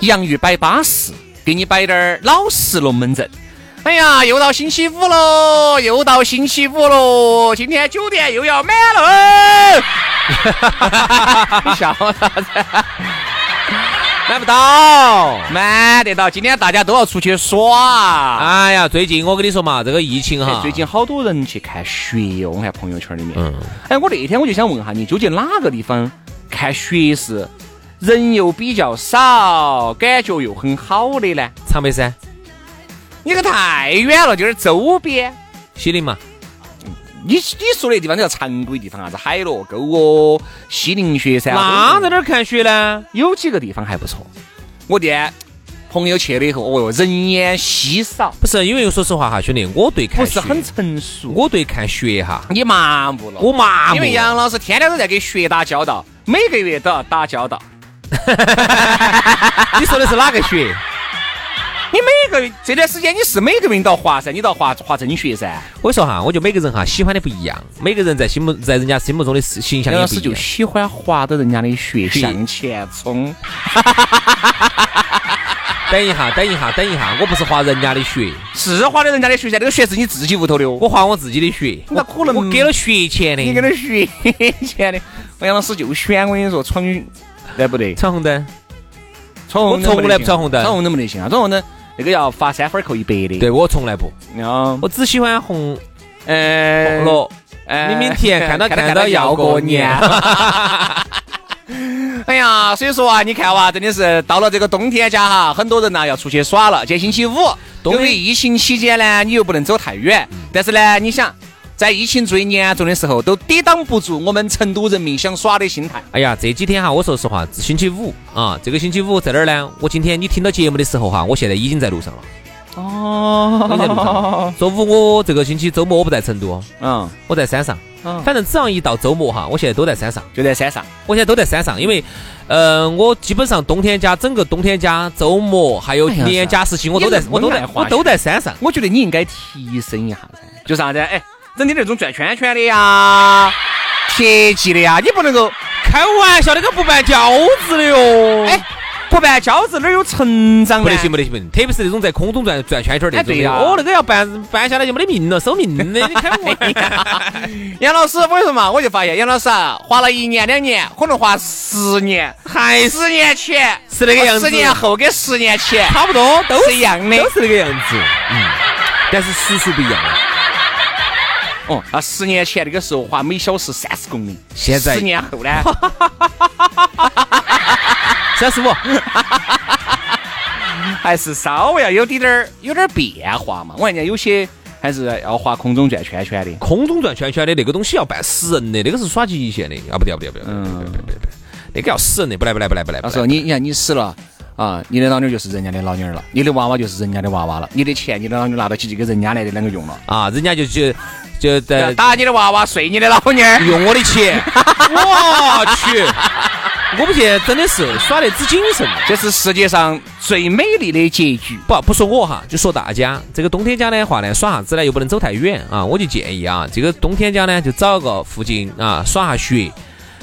洋芋摆巴适，给你摆点儿老实龙门阵。哎呀，又到星期五喽，又到星期五喽，今天酒店又要满了。你 笑啥子？买不到，买得到。今天大家都要出去耍。哎呀，最近我跟你说嘛，这个疫情哈，最近好多人去看雪哦，我看朋友圈里面。嗯。哎，我那天我就想问下你，究竟哪个地方看雪是人又比较少，感觉又很好的呢？长白山。你可太远了，就是周边。西宁嘛。你你说那地方叫常规地方啥子海螺沟哦，西宁雪山。那在哪儿看雪呢？有几个地方还不错。我店朋友去了以后，哦哟，人烟稀少。不是，因为说实话哈，兄弟，我对看不是很成熟。我对看雪哈，你麻木了。我麻木。因为杨老师天天都在给雪打交道，每个月都要打交道。你说的是哪个雪？你每个这段时间你是每个人都要滑噻，你都要滑滑真雪噻。我说哈，我觉得每个人哈喜欢的不一样，每个人在心目在人家心目中的形象也不一样。就喜欢滑到人家的雪向前冲。等一下，等一下，等一下，我不是滑人家的雪，是滑的人家的雪噻。这个雪是你自己屋头的，我滑我自己的雪。那可能我给了雪钱的，你给了雪钱的。我杨老师就选我跟你说闯，来不得闯红灯，闯红灯。我从来不闯红灯，闯红灯不得行啊，闯红灯。那个要罚三分扣一百的，对我从来不，我只喜欢红，呃，红罗，明明甜，看到看到要过年。哎呀，所以说啊，你看哇，真的是到了这个冬天家哈，很多人呢要出去耍了。今天星期五，由于疫情期间呢，你又不能走太远，但是呢，你想。在疫情最严重的时候，都抵挡不住我们成都人民想耍的心态。哎呀，这几天哈，我说实话，星期五啊，这个星期五在哪儿呢？我今天你听到节目的时候哈，我现在已经在路上了。哦，在路上。周五我这个星期周末我不在成都，嗯，我在山上。嗯，反正只要一到周末哈，我现在都在山上，就在山上。我现在都在山上，因为，呃，我基本上冬天加整个冬天加周末还有年假时期，我都在，我都在，我都在山上。我觉得你应该提升一下噻，就啥子？哎。整天那种转圈圈的呀，贴技的呀，你不能够开玩笑，那个不办饺子的哟。哎，不办饺子哪有成长不得行，不得行，不行。特别是那种在空中转转圈圈那种的。哦，那个要办办下来就没得命了，收命的。你开玩笑。杨老师，我跟你说嘛，我就发现杨老师啊，花了一年两年，可能花十年，还十年前是那个样子，十年后跟十年前差不多，都是一样的，都是那个样子。嗯，但是时速不一样。哦，那十年前那个时候花每小时三十公里，现在十年后呢？三十五，还是稍微要有点点儿有点变化嘛。我看见有些还是要滑空中转圈圈的，空中转圈圈的那个东西要办死人的，那个是耍极限的啊！不要不要不要，嗯，不要不要不要，那个要死人的，不来不来不来不来。到时候你你看你死了。啊，你的老妞就是人家的老妞了，你的娃娃就是人家的娃娃了，你的钱，你的老妞拿到起就给人家来的两个用了啊，人家就就就在打你的娃娃，睡你的老妞，用我的钱，我去，我们现在真的是耍得之谨慎，这是世界上最美丽的结局。不不说我哈，就说大家，这个冬天家的话呢，耍啥子呢？又不能走太远啊，我就建议啊，这个冬天家呢，就找个附近啊耍下雪，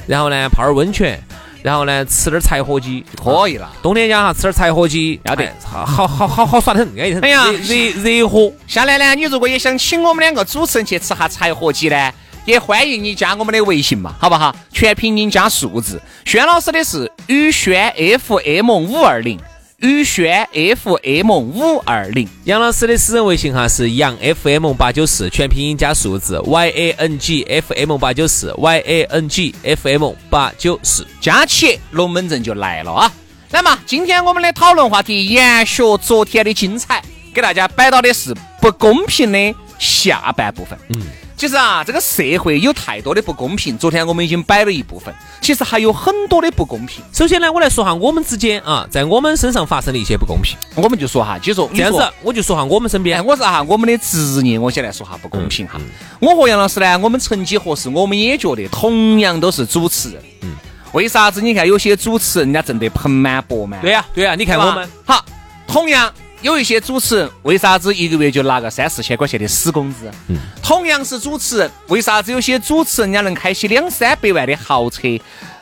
然后呢泡点温泉。然后呢，吃点柴火鸡可以了。冬天家哈，吃点柴火鸡要得，好好好好好耍得很，安哎呀，热热火。下来呢，你如果也想请我们两个主持人去吃下柴火鸡呢，也欢迎你加我们的微信嘛，好不好？全拼音加数字。轩老师的是宇轩 FM 五二零，宇轩 FM 五二零。杨老师的私人微信哈是杨 FM 八九四，全拼音加数字 Y A N G F M 八九四 Y A N G F M 八九四，加起龙门阵就来了啊！那么今天我们的讨论话题延续昨天的精彩，给大家摆到的是不公平的下半部分。嗯。其实啊，这个社会有太多的不公平。昨天我们已经摆了一部分，其实还有很多的不公平。首先呢，我来说下我们之间啊，在我们身上发生的一些不公平。我们就说哈，就说这样子，我就说下我们身边。我说哈，我们的职业，我先来说下不公平哈。我和杨老师呢，我们曾几何时，我们也觉得同样都是主持人，嗯，为啥子？你看有些主持人家挣得盆满钵满。对呀，对呀，你看我们好，同样。有一些主持人为啥子一个月就拿个三四千块钱的死工资？嗯，同样是主持人，为啥子有些主持人家能开起两三百万的豪车，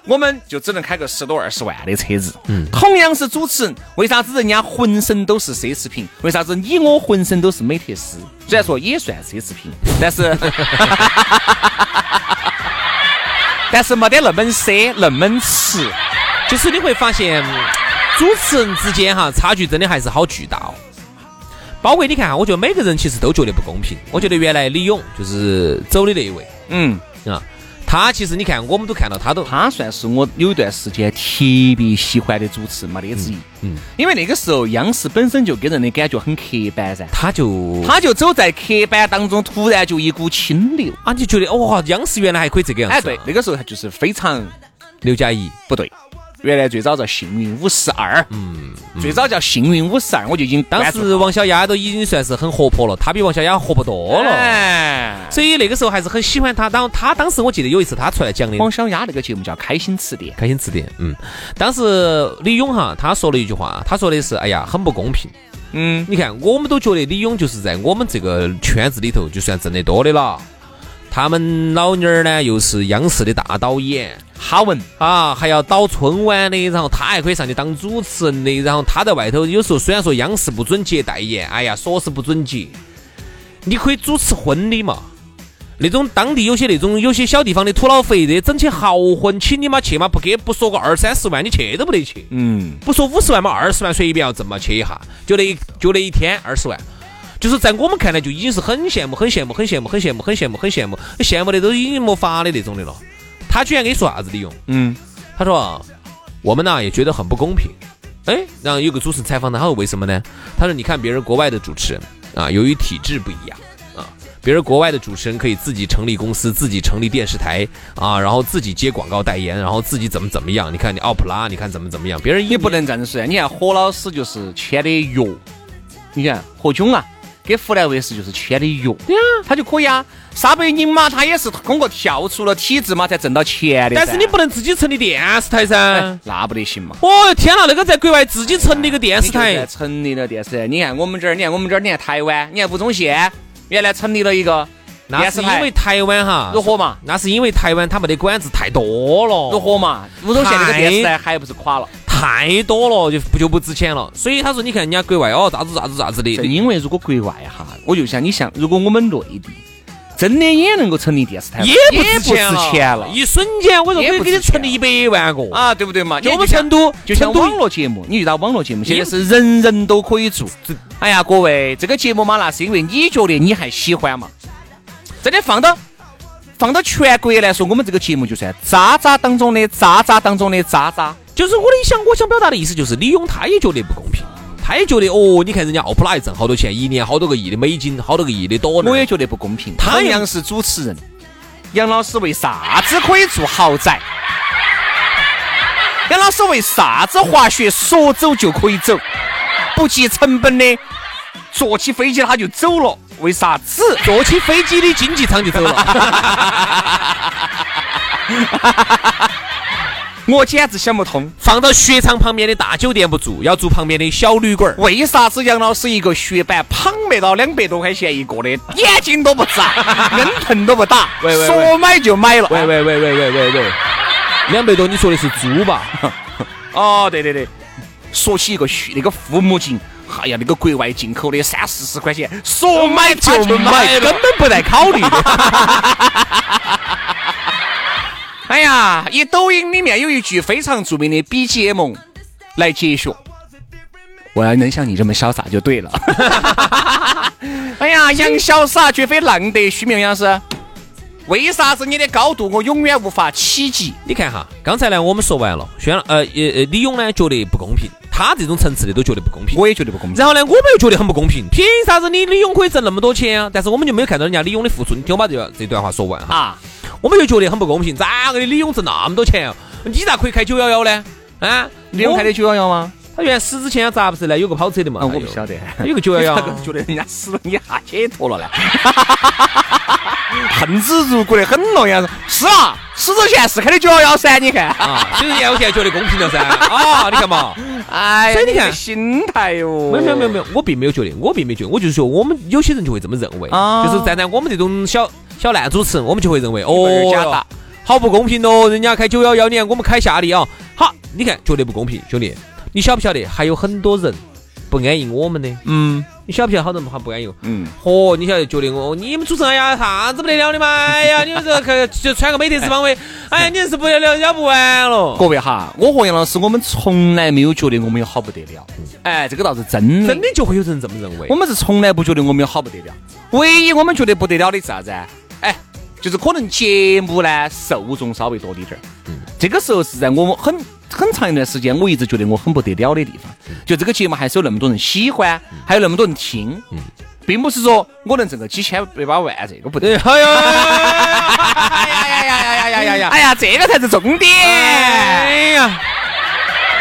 我们就只能开个十多二十万的车子？嗯，同样是主持人，为啥子人家浑身都是奢侈品？为啥子你我浑身都是美特斯？虽然说也算奢侈品，但是 但是没得那么奢，那么吃，就是你会发现。主持人之间哈差距真的还是好巨大哦，包括你看哈，我觉得每个人其实都觉得不公平。我觉得原来李勇就是走的那一位，嗯啊，他其实你看我们都看到他都，他算是我有一段时间特别喜欢的主持，没得之一。嗯，因为那个时候央视本身就给人的感觉很刻板噻，他就他就走在刻板当中，突然就一股清流啊，就觉得哇，央视原来还可以这个样子。哎，对，那个时候他就是非常刘嘉怡，不对。原来最早叫幸运五十二，嗯，最早叫幸运五十二，我就已经当时王小丫都已经算是很活泼了，她比王小丫活泼多了，哎，所以那个时候还是很喜欢她。当她当时我记得有一次她出来讲的，王小丫那个节目叫《开心词典》，开心词典，嗯，当时李勇哈他说了一句话，他说的是，哎呀，很不公平，嗯，你看我们都觉得李勇就是在我们这个圈子里头就算挣得多的了。他们老妞儿呢，又是央视的大导演，哈文啊，还要导春晚的，然后他还可以上去当主持人的，然后他在外头有时候虽然说央视不准接代言，哎呀，说是不准接，你可以主持婚礼嘛？那种当地有些那种有些小地方的土老肥的，整起豪婚，请你妈去嘛？不给不说个二三十万，你去都不得去。嗯，不说五十万嘛，二十万随便要挣嘛，去一下，就那就那一天二十万。就是在我们看来就已经是很羡慕、很羡慕、很羡慕、很羡慕、很羡慕、很羡慕、羡慕的都已经没法的那种的了。他居然给你说啥子理由？嗯，他说我们呢也觉得很不公平。哎，然后有个主持人采访他，他说为什么呢？他说你看别人国外的主持人啊，由于体制不一样啊，别人国外的主持人可以自己成立公司、自己成立电视台啊，然后自己接广告代言，然后自己怎么怎么样？你看你奥普拉，你看怎么怎么样？别人也不能这样子说。你看何老师就是签的约，你看何炅啊。给湖南卫视就是签的约，对啊，他就可以啊。撒贝宁嘛，他也是通过跳出了体制嘛，才挣到钱的。但是你不能自己成立电视台噻，那不得行嘛。哦天哪，那个在国外自己成立个电视台，成立了电视台。你看我们这儿，你看我们这儿，你看台湾，你看吴宗宪原来成立了一个那是因为台湾哈，如何嘛？那是因为台湾他没得管制太多了，如何嘛？吴宗宪那个电视台还不是垮了？太多了，就不就不值钱了。所以他说，你看人家国外哦，咋子咋子咋子的。因为如果国外哈，我就想你想，如果我们内地真的也能够成立电视台，也不值钱了。一瞬间，我说可以给你存一百万个啊，对不对嘛？就我们成都，就像网络节目，你遇到网络节目，现在是人人都可以做。哎呀，各位，这个节目嘛，那是因为你觉得你还喜欢嘛？真的放到放到全国来说，我们这个节目就算渣渣当中的渣渣当中的渣渣。就是我的想，我想表达的意思就是，李勇他也觉得不公平，他也觉得哦，你看人家奥普拉挣好多钱，一年好多个亿的美金，好多个亿的多。我也觉得不公平。同样是主持人，杨老师为啥子可以住豪宅？杨老师为啥子滑雪说走就可以走，不计成本的坐起飞机他就走了？为啥子？坐起飞机的经济舱就走了？我简直想不通，放到雪场旁边的大酒店不住，要住旁边的小旅馆。为啥子杨老师一个雪板旁没到两百多块钱一个的，眼睛都不眨，恩疼都不打，说买就买了。喂喂喂喂喂喂喂，两百多，你说的是租吧？哦，对对对，说起一个雪那个护目镜。哎呀，那个国外进口的三四十块钱，说买就买，根本不带考虑的。哎呀，以抖音里面有一句非常著名的 BGM 来解学，我要能像你这么潇洒就对了。哎呀，杨潇洒绝非浪得虚名，杨老师。为啥子你的高度我永远无法企及？你看哈，刚才呢我们说完了，宣呃呃李勇呢觉得不公平，他这种层次的都觉得不公平，我也觉得不公平。然后呢，我们又觉得很不公平，凭啥子你李勇可以挣那么多钱啊？但是我们就没有看到人家李勇的付出。你听我把这这段话说完哈。我们就觉得很不公平，咋个的李勇挣那么多钱啊？你咋可以开九幺幺呢？啊，李勇开的九幺幺吗？他原来死之前咋不是呢？有个跑车的嘛？我不晓得，有个九幺幺，觉得人家死了，你下解脱了呢？恨之入骨的很咯，样子是啊，死之前是开的九幺幺噻，你看啊，所以我现在觉得公平了噻啊，你看嘛，哎，所以你看心态哟，没有没有没有没有，我并没有觉得，我并没觉得，我就是说我们有些人就会这么认为，就是站在我们这种小小烂主持，我们就会认为哦，好不公平哦，人家开九幺幺，你看我们开夏利啊，好，你看绝对不公平，兄弟。你晓不晓得还有很多人不安逸我们的？嗯，你晓不晓得好多人还不安逸？嗯，嚯，你晓得觉得我你们主持人呀啥子不得了的嘛？哎呀，你们这个就穿个美特斯邦威，哎呀，你是不得了，要不完了。各位哈，我和杨老师，我们从来没有觉得我们有好不得了。哎，这个倒是真的，真的就会有人这么认为。我们是从来不觉得我们有好不得了，唯一我们觉得不得了的是啥子？就是可能节目呢受众稍微多滴点儿。嗯，这个时候是在我们很很长一段时间，我一直觉得我很不得了的地方，就这个节目还是有那么多人喜欢，还有那么多人听。嗯。并不是说我能挣个几千百把万，这个不得。哎呀呀呀呀呀呀呀呀呀！哎呀，这个才是重点。哎呀，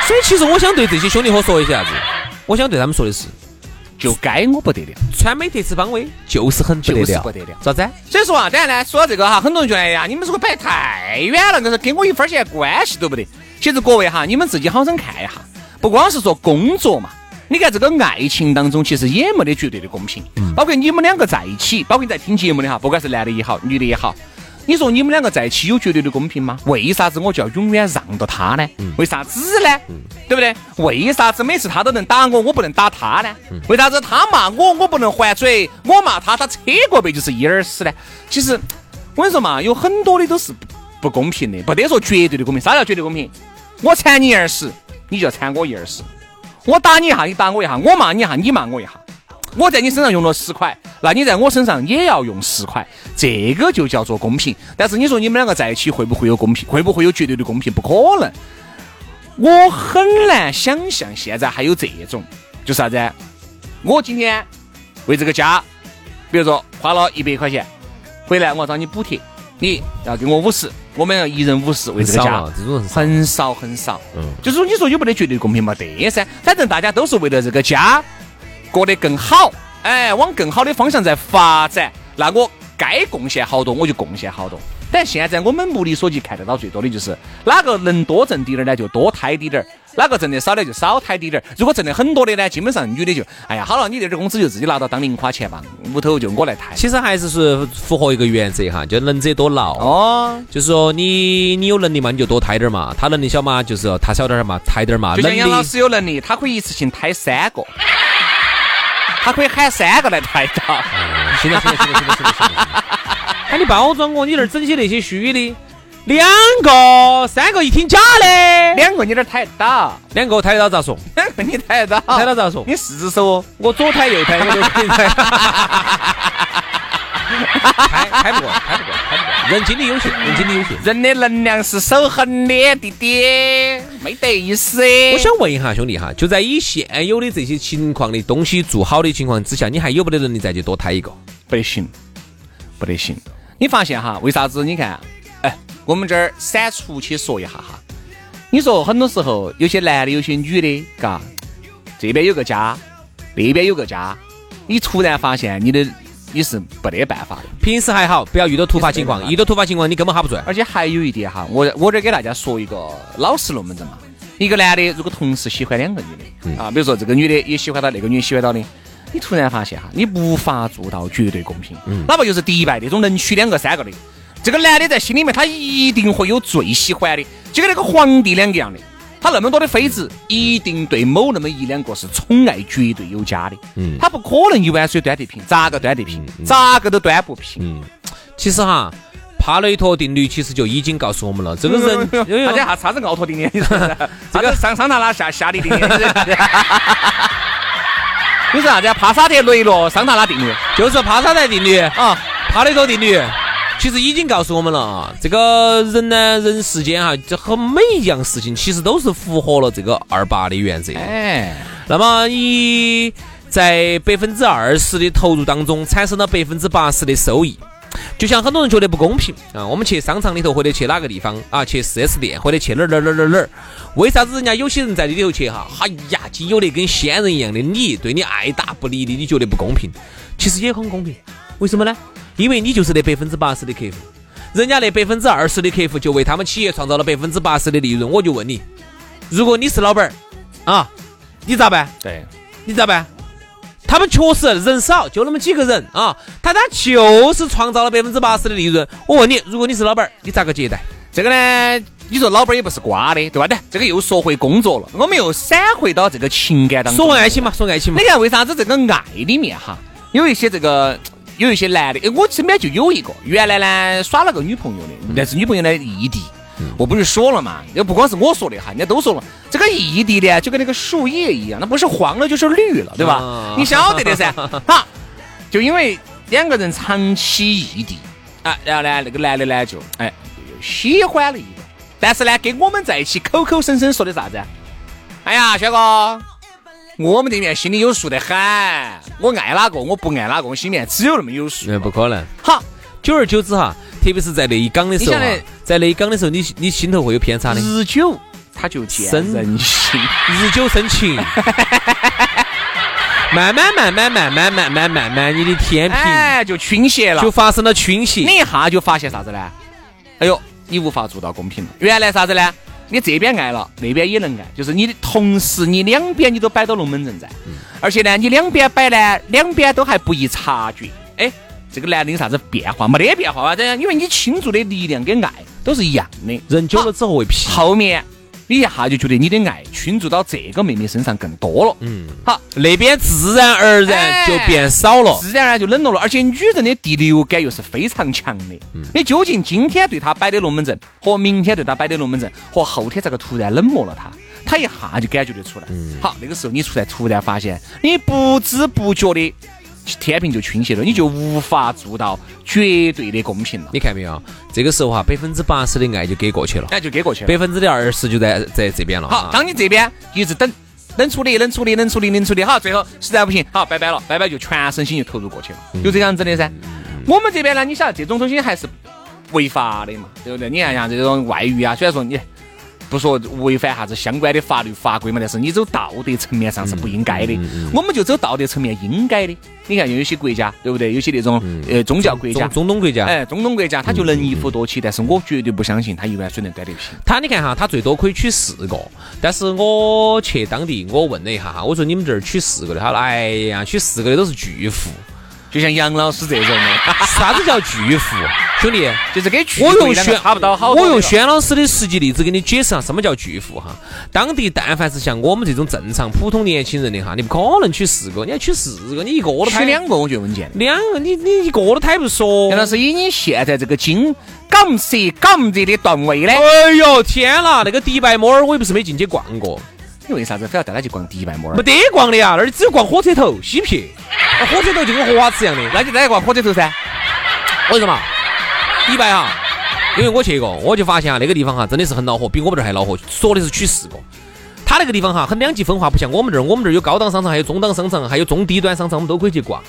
所以其实我想对这些兄弟伙说一下子，我想对他们说的是，就该我不得了，川美特斯邦威就是很不得了，不得了。咋子？所以说啊，当然呢，说到这个哈，很多人觉得哎呀，你们是不是摆太远了？但是跟我一分钱关系都不得。其实各位哈，你们自己好生看一下，不光是说工作嘛，你看这个爱情当中，其实也没得绝对的公平。包括你们两个在一起，包括你在听节目的哈，不管是男的也好，女的也好，你说你们两个在一起有绝对的公平吗？为啥子我就要永远让着他呢？为啥子呢？对不对？为啥子每次他都能打我，我不能打他呢？为啥子他骂我，我不能还嘴？我骂他，他扯过背就是一耳屎呢？其实我跟你说嘛，有很多的都是不公平的，不得说绝对的公平。啥叫绝对公平？我铲你一耳屎，你就要铲我一耳屎；我打你一下，你打我一下；我骂你一下，你骂我一下。我在你身上用了十块，那你在我身上也要用十块，这个就叫做公平。但是你说你们两个在一起会不会有公平？会不会有绝对的公平？不可能。我很难想象现在还有这种，就是啥子？我今天为这个家，比如说花了一百块钱，回来我要找你补贴。你要给我五十，我们要一人五十为这个家，这种很少很少。嗯，就是说你说有没得绝对公平嘛？得噻，反正大家都是为了这个家过得更好，哎，往更好的方向在发展，那我该贡献好多我就贡献好多。但现在我们目力所及看得到最多的就是哪个能多挣滴点儿呢，就多抬滴点儿；哪个挣得少的就少抬滴点儿。如果挣得很多的呢，基本上女的就哎呀，好了，你这点工资就自己拿到当零花钱吧，屋头就我来抬。其实还是是符合一个原则哈，就能者多劳哦。就是说你你有能力嘛，你就多抬点儿嘛；他能力小嘛，就是他小点儿嘛，抬点儿嘛。就像杨老师有能力，他可以一次性抬三个，他可以喊三个来抬到。行了行了行了行了行了行了。喊 你包装我，你那儿整些那些虚的，两个、三个一听假的，两个你那儿抬得到，两个抬得到咋说？两个你抬得到，抬得到咋说？你四只手，我左抬右抬我都可以抬，抬抬不过，开不过，开不过。人精力有限，人精力有限，人的能量是守恒的，弟弟，没得意思。我想问一下兄弟哈，就在以现有的这些情况的东西做好的情况之下，你还有没得能力再去多胎一个？不得行，不得行。你发现哈？为啥子？你看，哎，我们这儿散出去说一下哈。你说很多时候有些男的，有些女的，嘎，这边有个家，那边有个家，你突然发现你的你是没得办法的。平时还好，不要遇到突发情况，遇到突发情况你根本哈不转。而且还有一点哈，我我这给大家说一个老实龙门阵嘛。一个男的如果同时喜欢两个女的啊，比如说这个女的也喜欢他，那个女喜欢到的。你突然发现哈，你无法做到绝对公平，哪怕就是迪拜那种能娶两个三个的，这个男的在心里面他一定会有最喜欢的，就跟那个皇帝两个样的，他那么多的妃子，一定对某那么一两个是宠爱绝对有加的。嗯，他不可能一碗水端得平，咋个端得平？咋个都端不平。嗯，其实哈，帕累托定律其实就已经告诉我们了，这个人大家哈啥子奥托定律？这个上上塔拉下下的定律。你说啥子？帕萨特雷诺桑塔纳定律，就是帕萨特定律啊，帕累托定律，其实已经告诉我们了啊，这个人呢，人世间哈，这和每一样事情其实都是符合了这个二八的原则。哎，那么你在百分之二十的投入当中，产生了百分之八十的收益。就像很多人觉得不公平啊，我们去商场里头或者去哪个地方啊，去 4S 店或者去哪儿哪儿哪儿哪儿哪儿，为啥子人家有些人在里头去哈，哎呀，就有的跟仙人一样的，你对你爱答不理的，你觉得不公平？其实也很公平，为什么呢？因为你就是那百分之八十的客户，人家那百分之二十的客户就为他们企业创造了百分之八十的利润。我就问你，如果你是老板儿啊，你咋办？对，你咋办？他们确实人少，就那么几个人啊，但他就是创造了百分之八十的利润。我问你，如果你是老板儿，你咋个接待？这个呢，你说老板儿也不是瓜的，对吧？对，这个又说回工作了，我们又闪回到这个情感当中。说爱情嘛，说爱情嘛。你看为啥子这个爱里面哈，有一些这个有一些男的，我身边就有一个，原来呢耍了个女朋友的，但是女朋友呢异地。我不是说了嘛，也不光是我说的哈，人家都说了，这个异地的就跟那个树叶一样，那不是黄了就是绿了，对吧？你晓得的噻，哈，就因为两个人长期异地啊，然后呢，那个男的呢就哎喜欢了一个，但是呢，跟我们在一起口口声声说的啥子？哎呀，轩哥，我们这边心里有数的很，我爱哪个，我不爱哪个，我心里面只有那么有数。那不可能。好，久而久之哈。特别是在那一岗的时候，在那一岗的时候，你你心头会有偏差的。日久他就见人心，日久生情，慢慢慢慢慢慢慢慢慢慢，你的天平哎就倾斜了，就发生了倾斜。你一下就发现啥子呢？哎呦，你无法做到公平了。原来啥子呢？你这边爱了，那边也能爱，就是你的同时，你两边你都摆到龙门阵在，而且呢，你两边摆呢，两边都还不易察觉。哎。这个男的有啥子变化？没得变化啊！这样，因为你倾注的力量跟爱都是一样的。人久了之后会疲。后面你一下就觉得你的爱倾注到这个妹妹身上更多了。嗯。好，那边自然而然就变少了，自然而然就冷落了。而且女人的第六感又是非常强的。嗯。你究竟今天对她摆的龙门阵，和明天对她摆的龙门阵，和后天这个突然冷漠了她，她一下就感觉得出来。嗯。好，那个时候你出来突然发现，你不知不觉的。天平就倾斜了，你就无法做到绝对的公平了。你看没有？这个时候哈，百分之八十的爱就给过去了，哎，就给过去了。百分之的二十就在在这边了。好，当你这边一直等，冷处理，冷处理，冷处理，冷处理，好，最后实在不行，好，拜拜了，拜拜就全身心就投入过去了，就这样子的噻。我们这边呢，你晓得这种东西还是违法的嘛，对不对？你看像这种外遇啊，虽然说你。不说违反啥子相关的法律法规嘛，但是你走道德层面上是不应该的。我们就走道德层面应该的。你看，有些国家，对不对？有些那种呃宗教国家，中东国家，哎，中东国家，他就能一夫多妻，但是我绝对不相信他一碗水能端得平。他你看哈，他最多可以娶四个，但是我去当地，我问了一下哈，我说你们这儿娶四个的，他说哎呀，娶四个的都是巨富。就像杨老师这种的，啥子叫巨富？兄弟，就是跟我用轩差不到好。我用轩老师的实际例子给你解释下什么叫巨富哈。当地但凡是像我们这种正常普通年轻人的哈，你不可能娶四个，你要娶四个，你一个都娶两个，我觉得稳健。两个，你你一个都抬不说。杨老师，以你现在这个金港色港热的段位呢？哎呦天哪，那个迪拜摩尔我也不是没进去逛过。你为啥子非要带他去逛迪拜摩尔？没得逛的呀，那儿只有逛火车头、西皮。火车头就跟荷花池一样的，那就在挂火车头噻。为什么？迪拜哈，因为我去过，我就发现啊，那个地方哈真的是很恼火，比我们这儿还恼火。说的是取四个，他那个地方哈很两极分化，不像我们这儿，我们这儿有高档商场，还有中档商场，还有中低端商场，我们都可以去逛。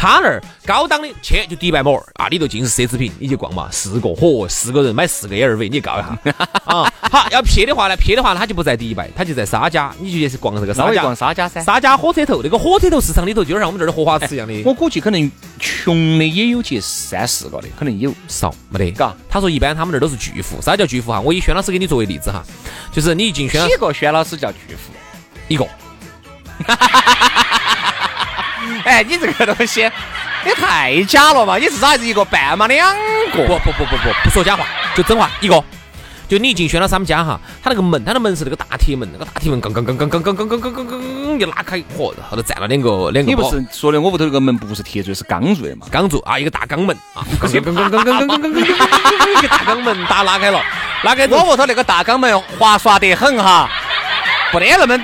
他那儿高档的去就迪拜摩尔啊，里头尽是奢侈品，你去逛嘛，四个嚯，四个人买四个 LV，你告一下 啊。好，要撇的话呢，撇的话他就不在迪拜，他就在沙家，你就去逛这个沙家。逛沙家噻。沙家火车头那个火车头市场里头，就像我们这儿的荷花池一样的。我估计可能穷的也有去三四个的，可能有少没得。嘎，他说一般他们那儿都是巨富，啥叫巨富哈？我以轩老师给你作为例子哈，就是你一进轩，几个轩老师叫巨富？一个。哎，你这个东西。也太假了嘛！你至少还是一个半嘛，两个。不不不不不，不说假话，就真话，一个。就你一进轩老师他们家哈，他那个门，他的门是那个大铁门，那个大铁门，刚刚刚刚刚刚刚刚刚刚刚一拉开，嚯，后头站了两个两个。你不是说的我屋头那个门不是铁铸是钢铸的嘛？钢铸啊，一个大钢门啊，刚刚刚刚刚刚刚刚刚刚一个大钢门打拉开了，拉开我屋头那个大钢门滑刷得很哈，不得那么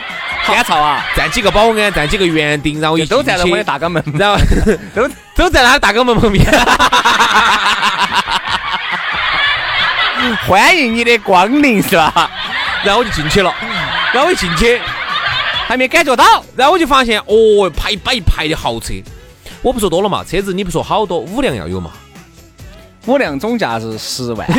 天朝啊，站几个保安，站几个园丁，然后都站在我的大钢门，然后都 都在他大钢门旁边。欢迎你的光临，是吧？然后我就进去了，然后我一进去还没感觉到，然后我就发现，哦，排摆一排的豪车。我不说多了嘛，车子你不说好多，五辆要有嘛？五辆总价是十万。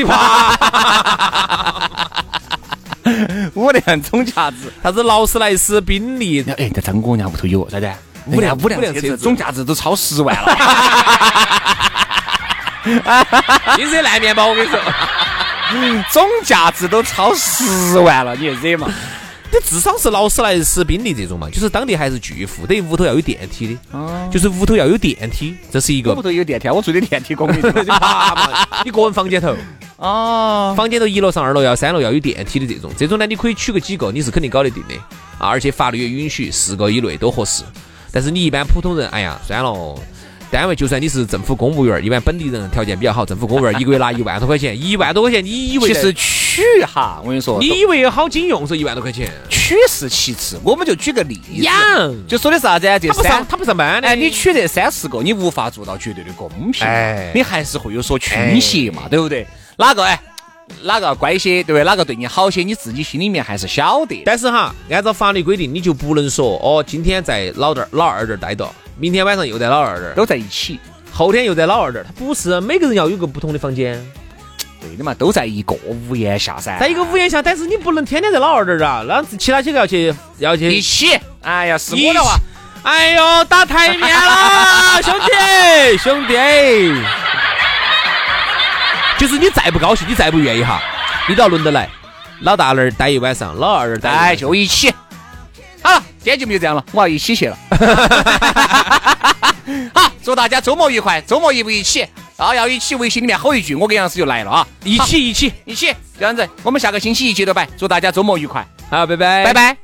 五辆总价值，啥子劳斯莱斯、宾利？哎，在张哥家屋头有啥子？五辆五辆车子总价值都超十万了。你惹烂面包，我跟你说。总价值都超十万了，你惹嘛？你至少是劳斯莱斯、宾利这种嘛，就是当地还是巨富，等于屋头要有电梯的，哦，就是屋头要有电梯，这是一个。屋头有电梯，我住的电梯公寓。你个人房间头，哦，房间头一楼上二楼要三楼要有电梯的这种，这种呢你可以取个几个，你是肯定搞得定的啊，而且法律也允许四个以内都合适。但是你一般普通人，哎呀，算了。单位就算你是政府公务员，一般本地人条件比较好，政府公务员一个月拿一万多块钱，一万多块钱，你以为？其实取哈，我跟你说，你以为好经用是一万多块钱？取是其次，我们就举个例子，养就说的啥子？这三他不上班的，哎，你取这三四个，你无法做到绝对的公平，哎，你还是会有所倾斜嘛，对不对？哪个哎？哪个乖些，对不对？哪个对你好些，你自己心里面还是晓得。但是哈，按照法律规定，你就不能说哦，今天在老这儿老二这儿待着，明天晚上又在老二这儿，都在一起。后天又在老二这儿，他不是每个人要有个不同的房间。对的嘛，都在一个屋檐下噻。在一个屋檐下，但是你不能天天在老二这儿啊，那其他几个要去要去一起。哎呀，是我的话，哎呦，打台面了，兄弟兄弟。就是你再不高兴，你再不愿意哈，你都要轮得来。老大那儿待一晚上，老二那儿待，哎，就一起。好了，今天就没有这样了，我要一起去了。好，祝大家周末愉快，周末一不一起啊？要一起，微信里面吼一句，我跟杨师就来了啊！一起，一起，一起，这样子，我们下个星期一接着摆。祝大家周末愉快，好，拜拜，拜拜。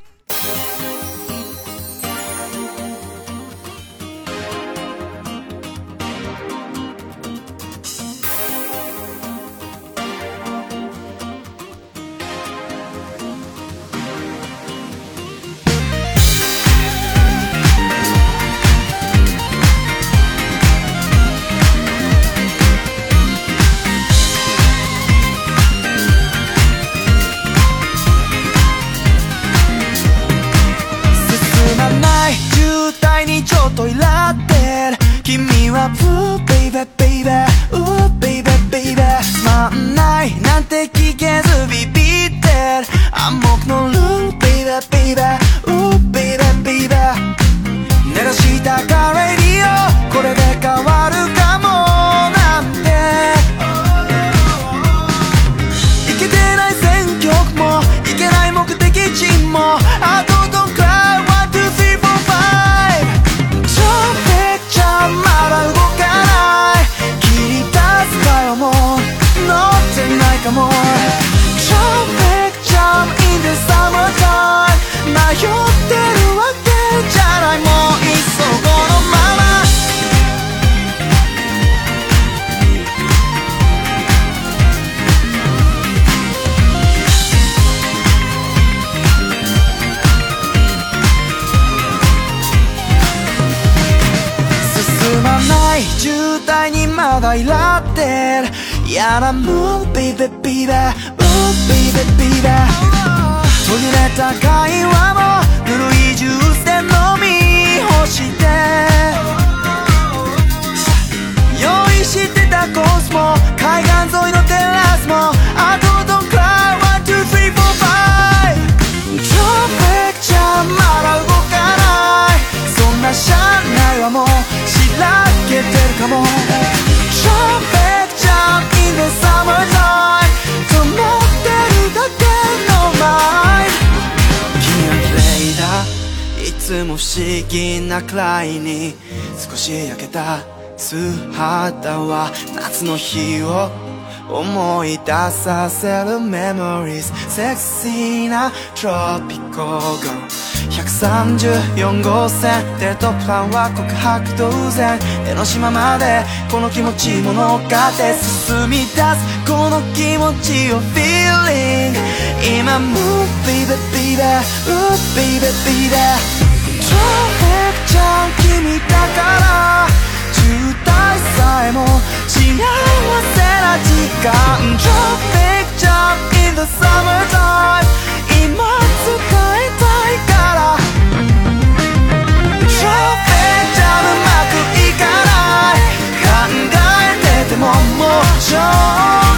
かも Traffic in the summertime 止まってるだけのマイ君は綺麗だいつも不思議なくらいに。少し焼けた素肌は夏の日を思い出させる memories セクシーなトロピコーガン134号線デートプランは告白当然。江ノ島までこの気持ちも乗っかって進み出す。この気持ちを feeling 今 move baby baby ooh baby baby トラフィックちゃん君だから。渋滞さえも幸せな時間。Traffic jam in the summertime 今 show.